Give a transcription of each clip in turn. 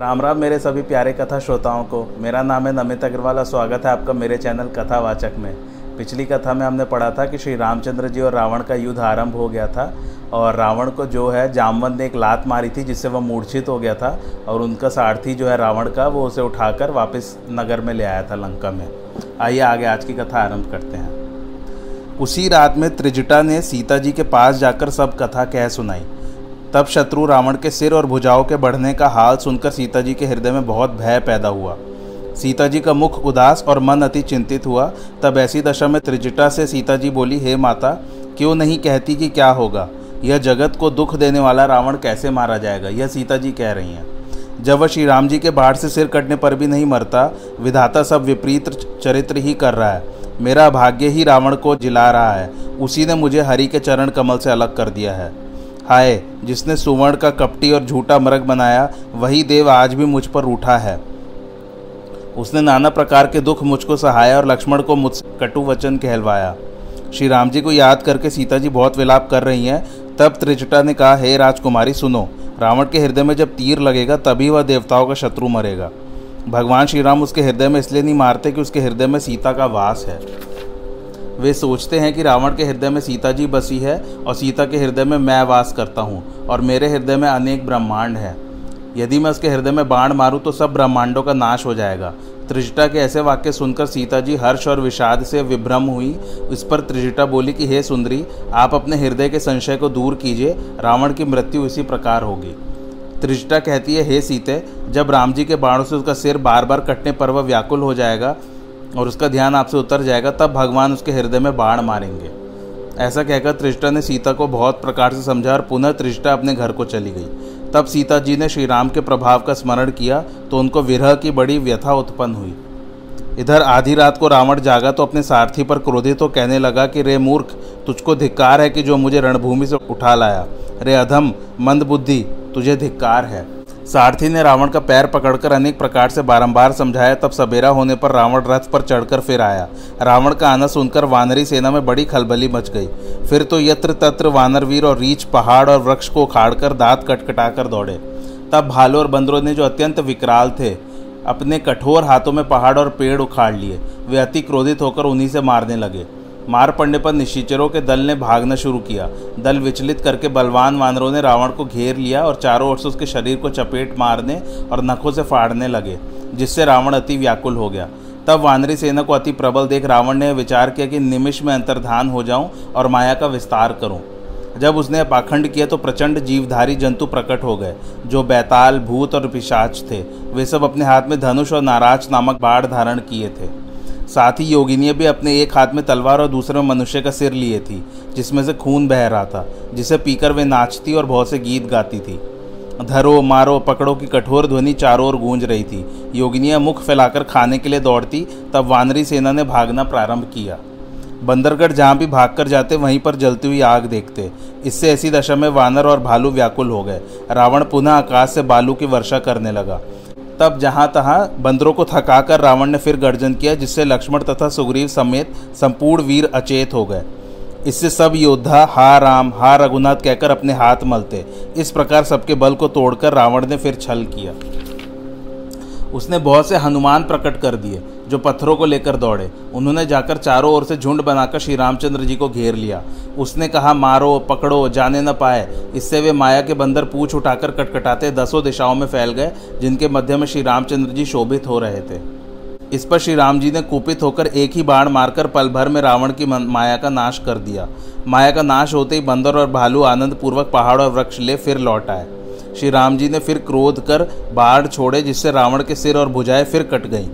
राम राम, मेरे सभी प्यारे कथा श्रोताओं को। मेरा नाम है नमित अग्रवाल स्वागत है आपका मेरे चैनल कथावाचक में। पिछली कथा में हमने पढ़ा था कि श्री रामचंद्र जी और रावण का युद्ध आरंभ हो गया था और रावण को जो है जामवंत ने एक लात मारी थी जिससे वह मूर्छित हो गया था और उनका सारथी जो है रावण का वो उसे उठाकर वापस नगर में ले आया था लंका में। आइए आगे आज की कथा आरंभ करते हैं। उसी रात में त्रिजटा ने सीता जी के पास जाकर सब कथा कह सुनाई। तब शत्रु रावण के सिर और भुजाओं के बढ़ने का हाल सुनकर सीता जी के हृदय में बहुत भय पैदा हुआ। सीता जी का मुख उदास और मन अति चिंतित हुआ। तब ऐसी दशा में त्रिजटा से सीता जी बोली, हे माता, क्यों नहीं कहती कि क्या होगा? यह जगत को दुख देने वाला रावण कैसे मारा जाएगा? यह सीता जी कह रही हैं। जब वह श्री राम जी के बाढ़ से सिर कटने पर भी नहीं मरता, विधाता सब विपरीत चरित्र ही कर रहा है। मेरा भाग्य ही रावण को जिला रहा है। उसी ने मुझे हरि के चरण कमल से अलग कर दिया है। हाय, जिसने सुवर्ण का कपटी और झूठा मरग बनाया, वही देव आज भी मुझ पर उठा है। उसने नाना प्रकार के दुख मुझको सहाया और लक्ष्मण को मुझसे कटु वचन कहलवाया। श्री राम जी को याद करके सीता जी बहुत विलाप कर रही हैं। तब त्रिजटा ने कहा, हे राजकुमारी, सुनो। रावण के हृदय में जब तीर लगेगा, तभी वह देवताओं का शत्रु मरेगा। भगवान श्री राम उसके हृदय में इसलिए नहीं मारते कि उसके हृदय में सीता का वास है। वे सोचते हैं कि रावण के हृदय में सीता जी बसी है और सीता के हृदय में मैं वास करता हूँ और मेरे हृदय में अनेक ब्रह्मांड है। यदि मैं उसके हृदय में बाण मारूं तो सब ब्रह्मांडों का नाश हो जाएगा। त्रिजटा के ऐसे वाक्य सुनकर सीता जी हर्ष और विषाद से विभ्रम हुई। इस पर त्रिजटा बोली कि, हे सुंदरी, आप अपने हृदय के संशय को दूर कीजिए। रावण की मृत्यु इसी प्रकार होगी। त्रिजटा कहती है, हे सीते, जब राम जी के बाणों से उसका सिर बार बार कटने पर वह व्याकुल हो जाएगा और उसका ध्यान आपसे उतर जाएगा, तब भगवान उसके हृदय में बाढ़ मारेंगे। ऐसा कहकर त्रिष्टा ने सीता को बहुत प्रकार से समझा और पुनः त्रिष्टा अपने घर को चली गई। तब सीता जी ने श्री राम के प्रभाव का स्मरण किया तो उनको विरह की बड़ी व्यथा उत्पन्न हुई। इधर आधी रात को रावण जागा तो अपने सारथी पर क्रोधित तो कहने लगा कि, रे मूर्ख, तुझको धिक्कार है कि जो मुझे रणभूमि से उठा लाया? रे अधम, मंद बुद्धि, तुझे धिक्कार है। सारथी ने रावण का पैर पकड़कर अनेक प्रकार से बारंबार समझाया, तब सवेरा होने पर रावण रथ पर चढ़कर फिर आया। रावण का आना सुनकर वानरी सेना में बड़ी खलबली मच गई। फिर तो यत्र तत्र वानरवीर और रीछ, पहाड़ और वृक्ष को उखाड़कर दांत कटकटाकर दौड़े। तब भालू और बंदरों ने जो अत्यंत विकराल थे, अपने कठोर हाथों में पहाड़ और पेड़ उखाड़ लिए। वे अति क्रोधित होकर उन्हीं से मारने लगे। मार पड़ने पर निशिचरों के दल ने भागना शुरू किया। दल विचलित करके बलवान वानरों ने रावण को घेर लिया और चारों ओर से उसके शरीर को चपेट मारने और नखों से फाड़ने लगे, जिससे रावण अति व्याकुल हो गया। तब वानरी सेना को अति प्रबल देख रावण ने विचार किया कि निमिष में अंतर्धान हो जाऊँ और माया का विस्तार करूँ। जब उसने पाखंड किया तो प्रचंड जीवधारी जंतु प्रकट हो गए, जो बैताल, भूत और पिशाच थे। वे सब अपने हाथ में धनुष और नाराज़ नामक बाढ़ धारण किए थे। साथ ही योगिनी भी अपने एक हाथ में तलवार और दूसरे में मनुष्य का सिर लिए थी, जिसमें से खून बह रहा था, जिसे पीकर वे नाचती और बहुत से गीत गाती थी। धरो, मारो, पकड़ो की कठोर ध्वनि चारों ओर गूंज रही थी। योगिनियाँ मुख फैलाकर खाने के लिए दौड़ती, तब वानरी सेना ने भागना प्रारंभ किया। बंदरगढ़ जहाँ भी भागकर जाते, वहीं पर जलती हुई आग देखते। इससे ऐसी दशा में वानर और भालू व्याकुल हो गए। रावण पुनः आकाश से बालू की वर्षा करने लगा। तब जहाँ तहाँ बंदरों को थकाकर रावण ने फिर गर्जन किया, जिससे लक्ष्मण तथा सुग्रीव समेत संपूर्ण वीर अचेत हो गए। इससे सब योद्धा हा राम, हा रघुनाथ कहकर अपने हाथ मलते। इस प्रकार सबके बल को तोड़कर रावण ने फिर छल किया। उसने बहुत से हनुमान प्रकट कर दिए, जो पत्थरों को लेकर दौड़े। उन्होंने जाकर चारों ओर से झुंड बनाकर श्री रामचंद्र जी को घेर लिया। उसने कहा, मारो, पकड़ो, जाने न पाए। इससे वे माया के बंदर पूछ उठाकर कटकटाते दसों दिशाओं में फैल गए, जिनके मध्य में श्री रामचंद्र जी शोभित हो रहे थे। इस पर श्री राम जी ने कुपित होकर एक ही बाण मारकर पल भर में रावण की माया का नाश कर दिया। माया का नाश होते ही बंदर और भालू आनंद पूर्वक पहाड़ और वृक्ष ले फिर लौट आए। श्री राम जी ने फिर क्रोध कर बाढ़ छोड़े, जिससे रावण के सिर और भुजाएँ फिर कट गईं।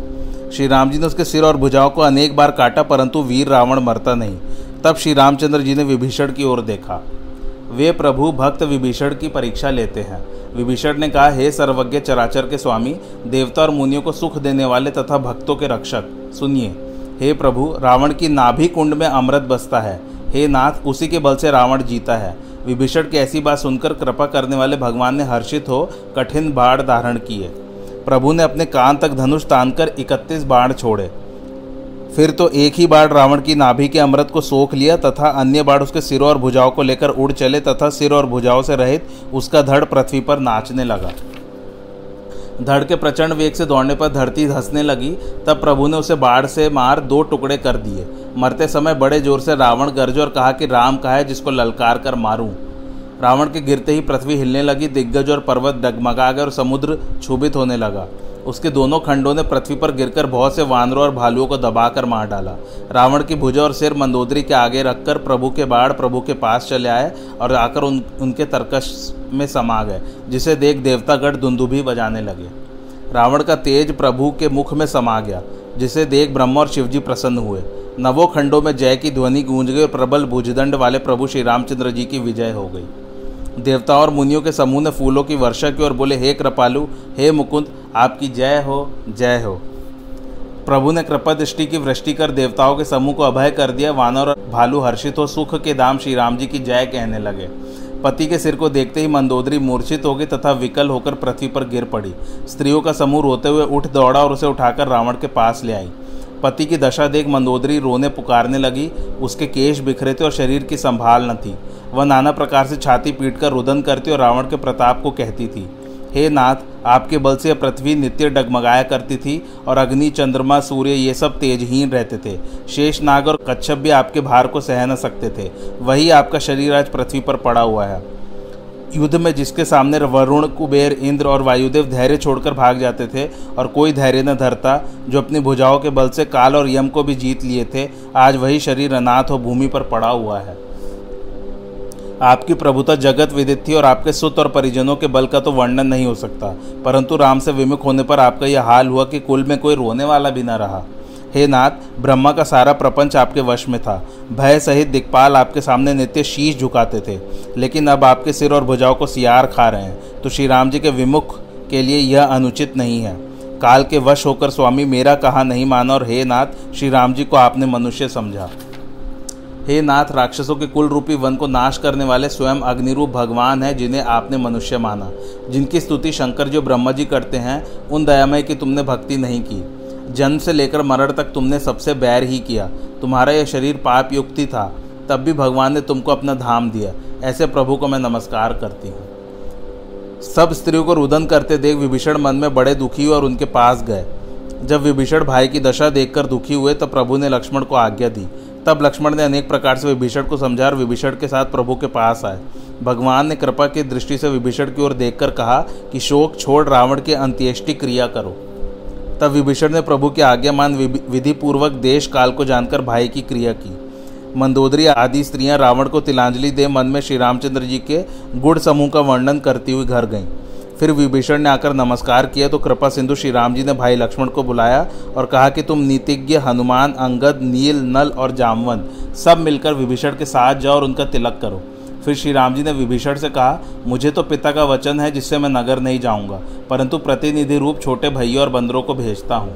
श्री राम जी ने उसके सिर और भुजाओं को अनेक बार काटा, परंतु वीर रावण मरता नहीं। तब श्री रामचंद्र जी ने विभीषण की ओर देखा। वे प्रभु भक्त विभीषण की परीक्षा लेते हैं। विभीषण ने कहा, हे सर्वज्ञ चराचर के स्वामी, देवता और मुनियों को सुख देने वाले तथा भक्तों के रक्षक, सुनिए। हे प्रभु, रावण की नाभि कुंड में अमृत बसता है। हे नाथ, उसी के बल से रावण जीता है। विभीषण की ऐसी बात सुनकर कृपा करने वाले भगवान ने हर्षित हो, कठिन बाढ़ धारण किए। प्रभु ने अपने कान तक धनुष तानकर इकतीस बाण छोड़े। फिर तो एक ही बाढ़ रावण की नाभि के अमृत को सोख लिया तथा अन्य बाढ़ उसके सिरों और भुजाओं को लेकर उड़ चले तथा सिर और भुजाओं से रहित उसका धड़ पृथ्वी पर नाचने लगा। धड़ के प्रचंड वेग से दौड़ने पर धरती धंसने लगी, तब प्रभु ने उसे बाढ़ से मार दो टुकड़े कर दिए। मरते समय बड़े ज़ोर से रावण गर्ज और कहा कि राम कहा है जिसको ललकार कर मारूं? रावण के गिरते ही पृथ्वी हिलने लगी, दिग्गज और पर्वत डगमगा गए और समुद्र क्षुभित होने लगा। उसके दोनों खंडों ने पृथ्वी पर गिरकर बहुत से वानरों और भालुओं को दबाकर मार डाला। रावण की भुजा और सिर मंदोदरी के आगे रखकर प्रभु के बाढ़ प्रभु के पास चले आए और आकर उन, उनके तर्कश में समा गए, जिसे देख देवतागढ़ दुंदुभी बजाने लगे। रावण का तेज प्रभु के मुख में समा गया, जिसे देख ब्रह्म और शिवजी प्रसन्न हुए। नवों खंडों में जय की ध्वनि गूंज गई और प्रबल भुजदंड वाले प्रभु श्री रामचंद्र जी की विजय हो गई। देवताओं और मुनियों के समूह ने फूलों की वर्षा की और बोले, हे कृपालु, हे मुकुंद, आपकी जय हो जय हो। प्रभु ने कृपा दृष्टि की वृष्टि कर देवताओं के समूह को अभय कर दिया। वानर और भालू हर्षित हो, सुख के दाम श्री राम जी की जय कहने लगे। पति के सिर को देखते ही मंदोदरी मूर्छित हो गई तथा विकल होकर पृथ्वी पर गिर पड़ी। स्त्रियों का समूह रोते हुए उठ दौड़ा और उसे उठाकर रावण के पास ले आई। पति की दशा देख मंदोदरी रोने पुकारने लगी। उसके केश बिखरे थे और शरीर की संभाल न थी। वह नाना प्रकार से छाती पीट कर रुदन करती और रावण के प्रताप को कहती थी, हे नाथ, आपके बल से पृथ्वी नित्य डगमगाया करती थी और अग्नि, चंद्रमा, सूर्य, ये सब तेजहीन रहते थे। शेष नाग और कच्छप भी आपके भार को सह न सकते थे। वही आपका शरीर आज पृथ्वी पर पड़ा हुआ है। युद्ध में जिसके सामने वरुण, कुबेर, इंद्र और वायुदेव धैर्य छोड़कर भाग जाते थे और कोई धैर्य न धरता, जो अपनी भुजाओं के बल से काल और यम को भी जीत लिए थे, आज वही शरीर अनाथ और भूमि पर पड़ा हुआ है। आपकी प्रभुता जगत विदित थी और आपके सुत और परिजनों के बल का तो वर्णन नहीं हो सकता। परंतु राम से विमुख होने पर आपका यह हाल हुआ कि कुल में कोई रोने वाला भी न रहा। हे नाथ, ब्रह्मा का सारा प्रपंच आपके वश में था। भय सहित दिक्पाल आपके सामने नित्य शीश झुकाते थे। लेकिन अब आपके सिर और भुजाओं को सियार खा रहे हैं। तो श्री राम जी के विमुख के लिए यह अनुचित नहीं है। काल के वश होकर स्वामी मेरा कहा नहीं माना और हे नाथ, श्री राम जी को आपने मनुष्य समझा। हे नाथ, राक्षसों के कुल रूपी वन को नाश करने वाले स्वयं अग्निरूप भगवान हैं जिन्हें आपने मनुष्य माना। जिनकी स्तुति शंकर जो ब्रह्मा जी करते हैं, उन दयामय की तुमने भक्ति नहीं की। जन्म से लेकर मरण तक तुमने सबसे बैर ही किया। तुम्हारा यह शरीर पाप युक्ति था। तब भी भगवान ने तुमको अपना धाम दिया। ऐसे प्रभु को मैं नमस्कार करती हूँ। सब स्त्रियों को रुदन करते देख विभीषण मन में बड़े दुखी हुए और उनके पास गए। जब विभीषण भाई की दशा देखकर दुखी हुए तब प्रभु ने लक्ष्मण को आज्ञा दी। तब लक्ष्मण ने अनेक प्रकार से विभीषण को समझा और विभीषण के साथ प्रभु के पास आए। भगवान ने कृपा की दृष्टि से विभीषण की ओर देखकर कहा कि शोक छोड़ रावण के अंत्येष्टि क्रिया करो। तब विभीषण ने प्रभु की आज्ञा मान विधि पूर्वक देश काल को जानकर भाई की क्रिया की। मंदोदरी आदि स्त्रियाँ रावण को तिलांजलि दे मन में श्री रामचंद्र जी के गुड़ समूह का वर्णन करती हुई घर गईं। फिर विभीषण ने आकर नमस्कार किया तो कृपा सिंधु श्री राम जी ने भाई लक्ष्मण को बुलाया और कहा कि तुम नीतिज्ञ, हनुमान, अंगद, नील, नल और जामवन, सब मिलकर विभीषण के साथ जाओ और उनका तिलक करो। फिर श्री राम जी ने विभीषण से कहा, मुझे तो पिता का वचन है जिससे मैं नगर नहीं जाऊँगा, परंतु प्रतिनिधि रूप छोटे भैया और बंदरों को भेजता हूँ।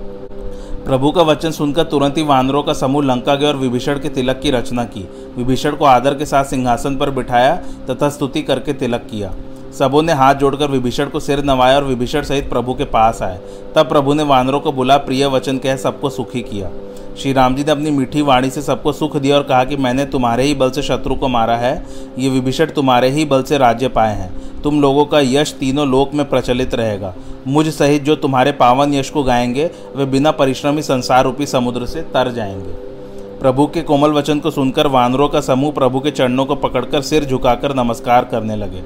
प्रभु का वचन सुनकर तुरंत ही वानरों का समूह लंका गया और विभीषण के तिलक की रचना की। विभीषण को आदर के साथ सिंहासन पर बिठाया तथा स्तुति करके तिलक किया। सबों ने हाथ जोड़कर विभीषण को सिर नवाया और विभीषण सहित प्रभु के पास आए। तब प्रभु ने वानरों को बुला, प्रिय वचन कह सबको सुखी किया। श्री राम जी ने अपनी मीठी वाणी से सबको सुख दिया और कहा कि मैंने तुम्हारे ही बल से शत्रु को मारा है। ये विभीषण तुम्हारे ही बल से राज्य पाए हैं। तुम लोगों का यश तीनों लोक में प्रचलित रहेगा। मुझ सहित जो तुम्हारे पावन यश को गाएँगे, वे बिना परिश्रमी संसार रूपी समुद्र से तर जाएँगे। प्रभु के कोमल वचन को सुनकर वानरों का समूह प्रभु के चरणों को पकड़कर सिर झुकाकर नमस्कार करने लगे।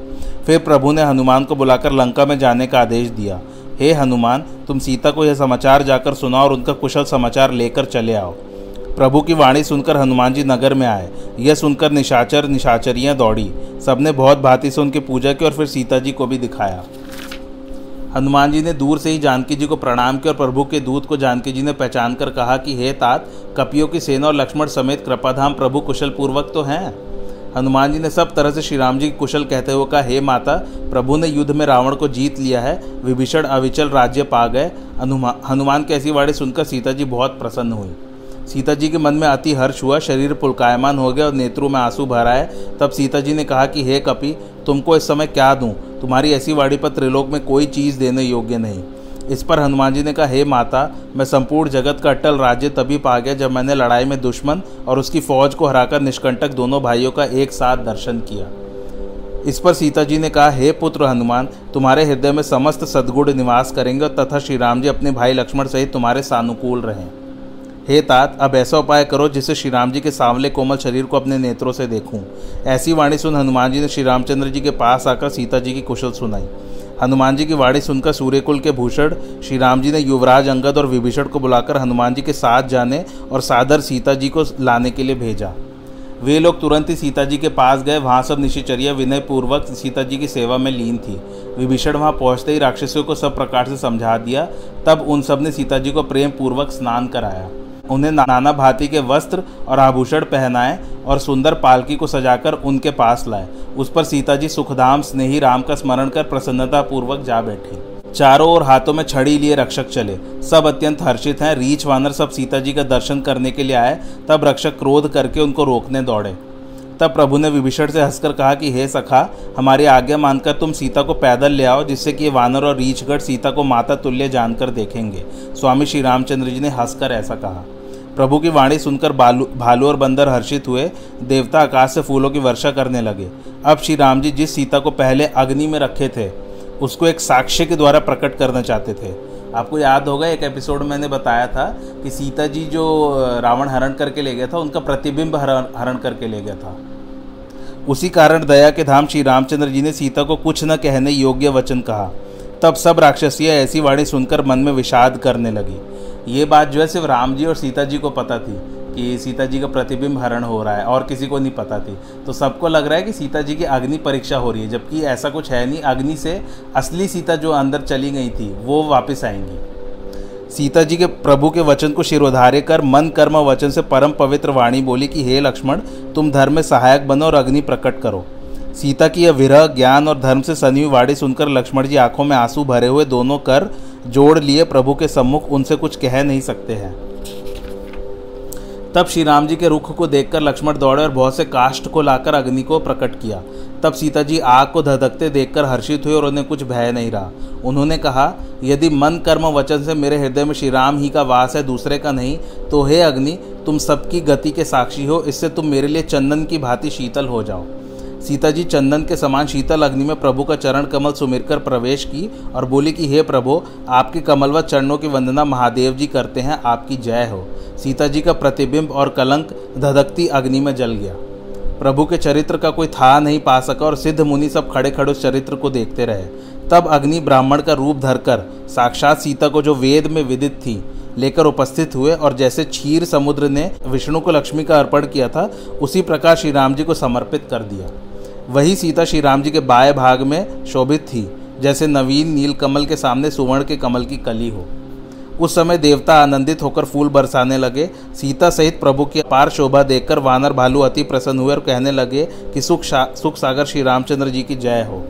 फिर प्रभु ने हनुमान को बुलाकर लंका में जाने का आदेश दिया। हे हनुमान, तुम सीता को यह समाचार जाकर सुनाओ और उनका कुशल समाचार लेकर चले आओ। प्रभु की वाणी सुनकर हनुमान जी नगर में आए। यह सुनकर निशाचर निशाचरियाँ दौड़ी। सबने बहुत भांति से उनकी पूजा की और फिर सीता जी को भी दिखाया। हनुमान जी ने दूर से ही जानकी जी को प्रणाम किया और प्रभु के दूत को जानकी जी ने पहचान कर कहा कि, हे तात, कपियों की सेना और लक्ष्मण समेत कृपाधाम प्रभु कुशल पूर्वक तो हैं। हनुमान जी ने सब तरह से श्री राम जी कुशल कहते हुए कहा, हे माता, प्रभु ने युद्ध में रावण को जीत लिया है, विभीषण अविचल राज्य पा गए। हनुमान की ऐसी वाणी सुनकर सीता जी बहुत प्रसन्न हुई। सीता जी के मन में अति हर्ष हुआ, शरीर पुलकायमान हो गया और नेत्रों में आँसू भर आए। तब सीता जी ने कहा कि, हे कपि, तुमको इस समय क्या दूँ? तुम्हारी ऐसी वाणी पर त्रिलोक में कोई चीज़ देने योग्य नहीं। इस पर हनुमान जी ने कहा, हे माता, मैं संपूर्ण जगत का अटल राज्य तभी पा गया जब मैंने लड़ाई में दुश्मन और उसकी फौज को हराकर निष्कंटक दोनों भाइयों का एक साथ दर्शन किया। इस पर सीता जी ने कहा, हे पुत्र हनुमान, तुम्हारे हृदय में समस्त सद्गुण निवास करेंगे तथा श्री राम जी अपने भाई लक्ष्मण सहित तुम्हारे सानुकूल रहें। हे तात, अब ऐसा उपाय करो जिससे श्री राम जी के सांवले कोमल शरीर को अपने नेत्रों से देखूँ। ऐसी वाणी सुन हनुमान जी ने श्री रामचंद्र जी के पास आकर सीता जी की कुशल सुनाई। हनुमान जी की वाणी सुनकर सूर्यकुल के भूषण श्री राम जी ने युवराज अंगद और विभीषण को बुलाकर हनुमान जी के साथ जाने और सादर सीता जी को लाने के लिए भेजा। वे लोग तुरंत ही सीता जी के पास गए। वहाँ सब निशिचर्या विनय पूर्वक सीता जी की सेवा में लीन थी। विभीषण वहाँ पहुँचते ही राक्षसों को सब प्रकार से समझा दिया। तब उन सबने सीता जी को प्रेम पूर्वक स्नान कराया। उन्हें नाना भांति के वस्त्र और आभूषण पहनाए और सुंदर पालकी को सजाकर उनके पास लाए। उस पर सीता जी सुखधाम स्नेही राम का स्मरण कर प्रसन्नता पूर्वक जा बैठी। चारों ओर हाथों में छड़ी लिए रक्षक चले। सब अत्यंत हर्षित हैं। रीछ वानर सब सीता जी का दर्शन करने के लिए आए। तब रक्षक क्रोध करके उनको रोकने दौड़े। तब प्रभु ने विभीषण से हंसकर कहा कि, हे सखा, हमारी आज्ञा मानकर तुम सीता को पैदल ले आओ, जिससे कि वानर और रीछगढ़ सीता को माता तुल्य जानकर देखेंगे। स्वामी श्री रामचंद्र जी ने हंसकर ऐसा कहा। प्रभु की वाणी सुनकर बालू, भालू और बंदर हर्षित हुए। देवता आकाश से फूलों की वर्षा करने लगे। अब श्री राम जी जिस सीता को पहले अग्नि में रखे थे, उसको एक साक्ष्य के द्वारा प्रकट करना चाहते थे। आपको याद होगा, एक एपिसोड मैंने बताया था कि सीता जी जो रावण हरण करके ले गया था, उनका प्रतिबिंब हरण हरण करके ले गया था। उसी कारण दया के धाम श्री रामचंद्र जी ने सीता को कुछ न कहने योग्य वचन कहा। तब सब राक्षसियाँ ऐसी वाणी सुनकर मन में विषाद करने लगी। ये बात जो है सिर्फ़ राम जी और सीता जी को पता थी कि सीता जी का प्रतिबिंब हरण हो रहा है और किसी को नहीं पता थी। तो सबको लग रहा है कि सीता जी की अग्नि परीक्षा हो रही है, जबकि ऐसा कुछ है नहीं। अग्नि से असली सीता जो अंदर चली गई थी, वो वापस आएँगी। सीता जी के प्रभु के वचन को शिरोधार्य कर, मन, कर्म, वचन से परम पवित्र वाणी बोली कि, हे लक्ष्मण, तुम धर्म में सहायक बनो और अग्नि प्रकट करो। सीता की यह विरह, ज्ञान और धर्म से सनी हुई वाणी सुनकर लक्ष्मण जी आँखों में आँसू भरे हुए दोनों कर जोड़ लिए प्रभु के सम्मुख उनसे कुछ कह नहीं सकते हैं। तब श्री राम जी के रुख को देखकर लक्ष्मण दौड़े और बहुत से काष्ठ को लाकर अग्नि को प्रकट किया। तब सीता जी आग को धधकते देखकर हर्षित हुए और उन्हें कुछ भय नहीं रहा। उन्होंने कहा, यदि मन कर्म वचन से मेरे हृदय में श्री राम ही का वास है, दूसरे का नहीं तो हे अग्नि, तुम सबकी गति के साक्षी हो, इससे तुम मेरे लिए चंदन की भांति शीतल हो जाओ। सीता जी चंदन के समान शीतल अग्नि में प्रभु का चरण कमल सुमिरकर प्रवेश की और बोली कि, हे प्रभु, आपके कमल व चरणों की वंदना महादेव जी करते हैं, आपकी जय हो। सीता जी का प्रतिबिंब और कलंक धधकती अग्नि में जल गया। प्रभु के चरित्र का कोई था नहीं पा सका और सिद्ध मुनि सब खड़े खड़े उस चरित्र को देखते रहे। तब अग्नि ब्राह्मण का रूप धरकर, साक्षात सीता को जो वेद में विदित थी, लेकर उपस्थित हुए और जैसे क्षीर समुद्र ने विष्णु को लक्ष्मी का अर्पण किया था, उसी प्रकार श्री राम जी को समर्पित कर दिया। वही सीता श्री राम जी के बाएँ भाग में शोभित थी, जैसे नवीन नील कमल के सामने सुवर्ण के कमल की कली हो। उस समय देवता आनंदित होकर फूल बरसाने लगे। सीता सहित प्रभु की पार शोभा देखकर वानर भालू अति प्रसन्न हुए और कहने लगे कि सुख सुख सागर श्री रामचंद्र जी की जय हो।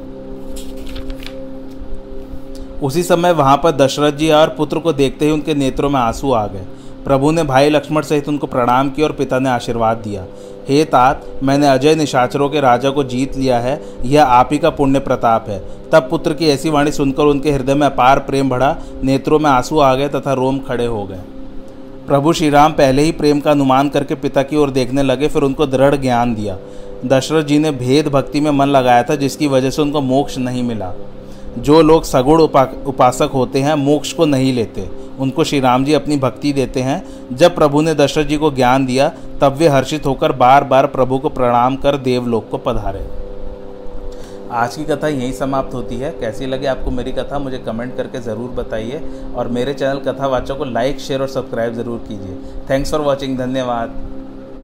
उसी समय वहाँ पर दशरथ जी और पुत्र को देखते ही उनके नेत्रों में आँसू आ गए। प्रभु ने भाई लक्ष्मण सहित उनको प्रणाम किया और पिता ने आशीर्वाद दिया। हे तात मैंने अजय निशाचरों के राजा को जीत लिया है यह आप ही का पुण्य प्रताप है। तब पुत्र की ऐसी वाणी सुनकर उनके हृदय में अपार प्रेम बढ़ा नेत्रों में आँसू आ गए तथा रोम खड़े हो गए। प्रभु श्री राम पहले ही प्रेम का अनुमान करके पिता की ओर देखने लगे फिर उनको दृढ़ ज्ञान दिया। दशरथ जी ने भेद भक्ति में मन लगाया था जिसकी वजह से उनको मोक्ष नहीं मिला। जो लोग सगुण उपा, उपासक होते हैं मोक्ष को नहीं लेते। उनको श्री राम जी अपनी भक्ति देते हैं। जब प्रभु ने दशरथ जी को ज्ञान दिया, तब वे हर्षित होकर बार बार प्रभु को प्रणाम कर देवलोक को पधारे। आज की कथा यहीं समाप्त होती है। कैसी लगे आपको मेरी कथा, मुझे कमेंट करके ज़रूर बताइए। और मेरे चैनल कथावाचक को लाइक, शेयर और सब्सक्राइब ज़रूर कीजिए। थैंक्स फॉर वॉचिंग, धन्यवाद।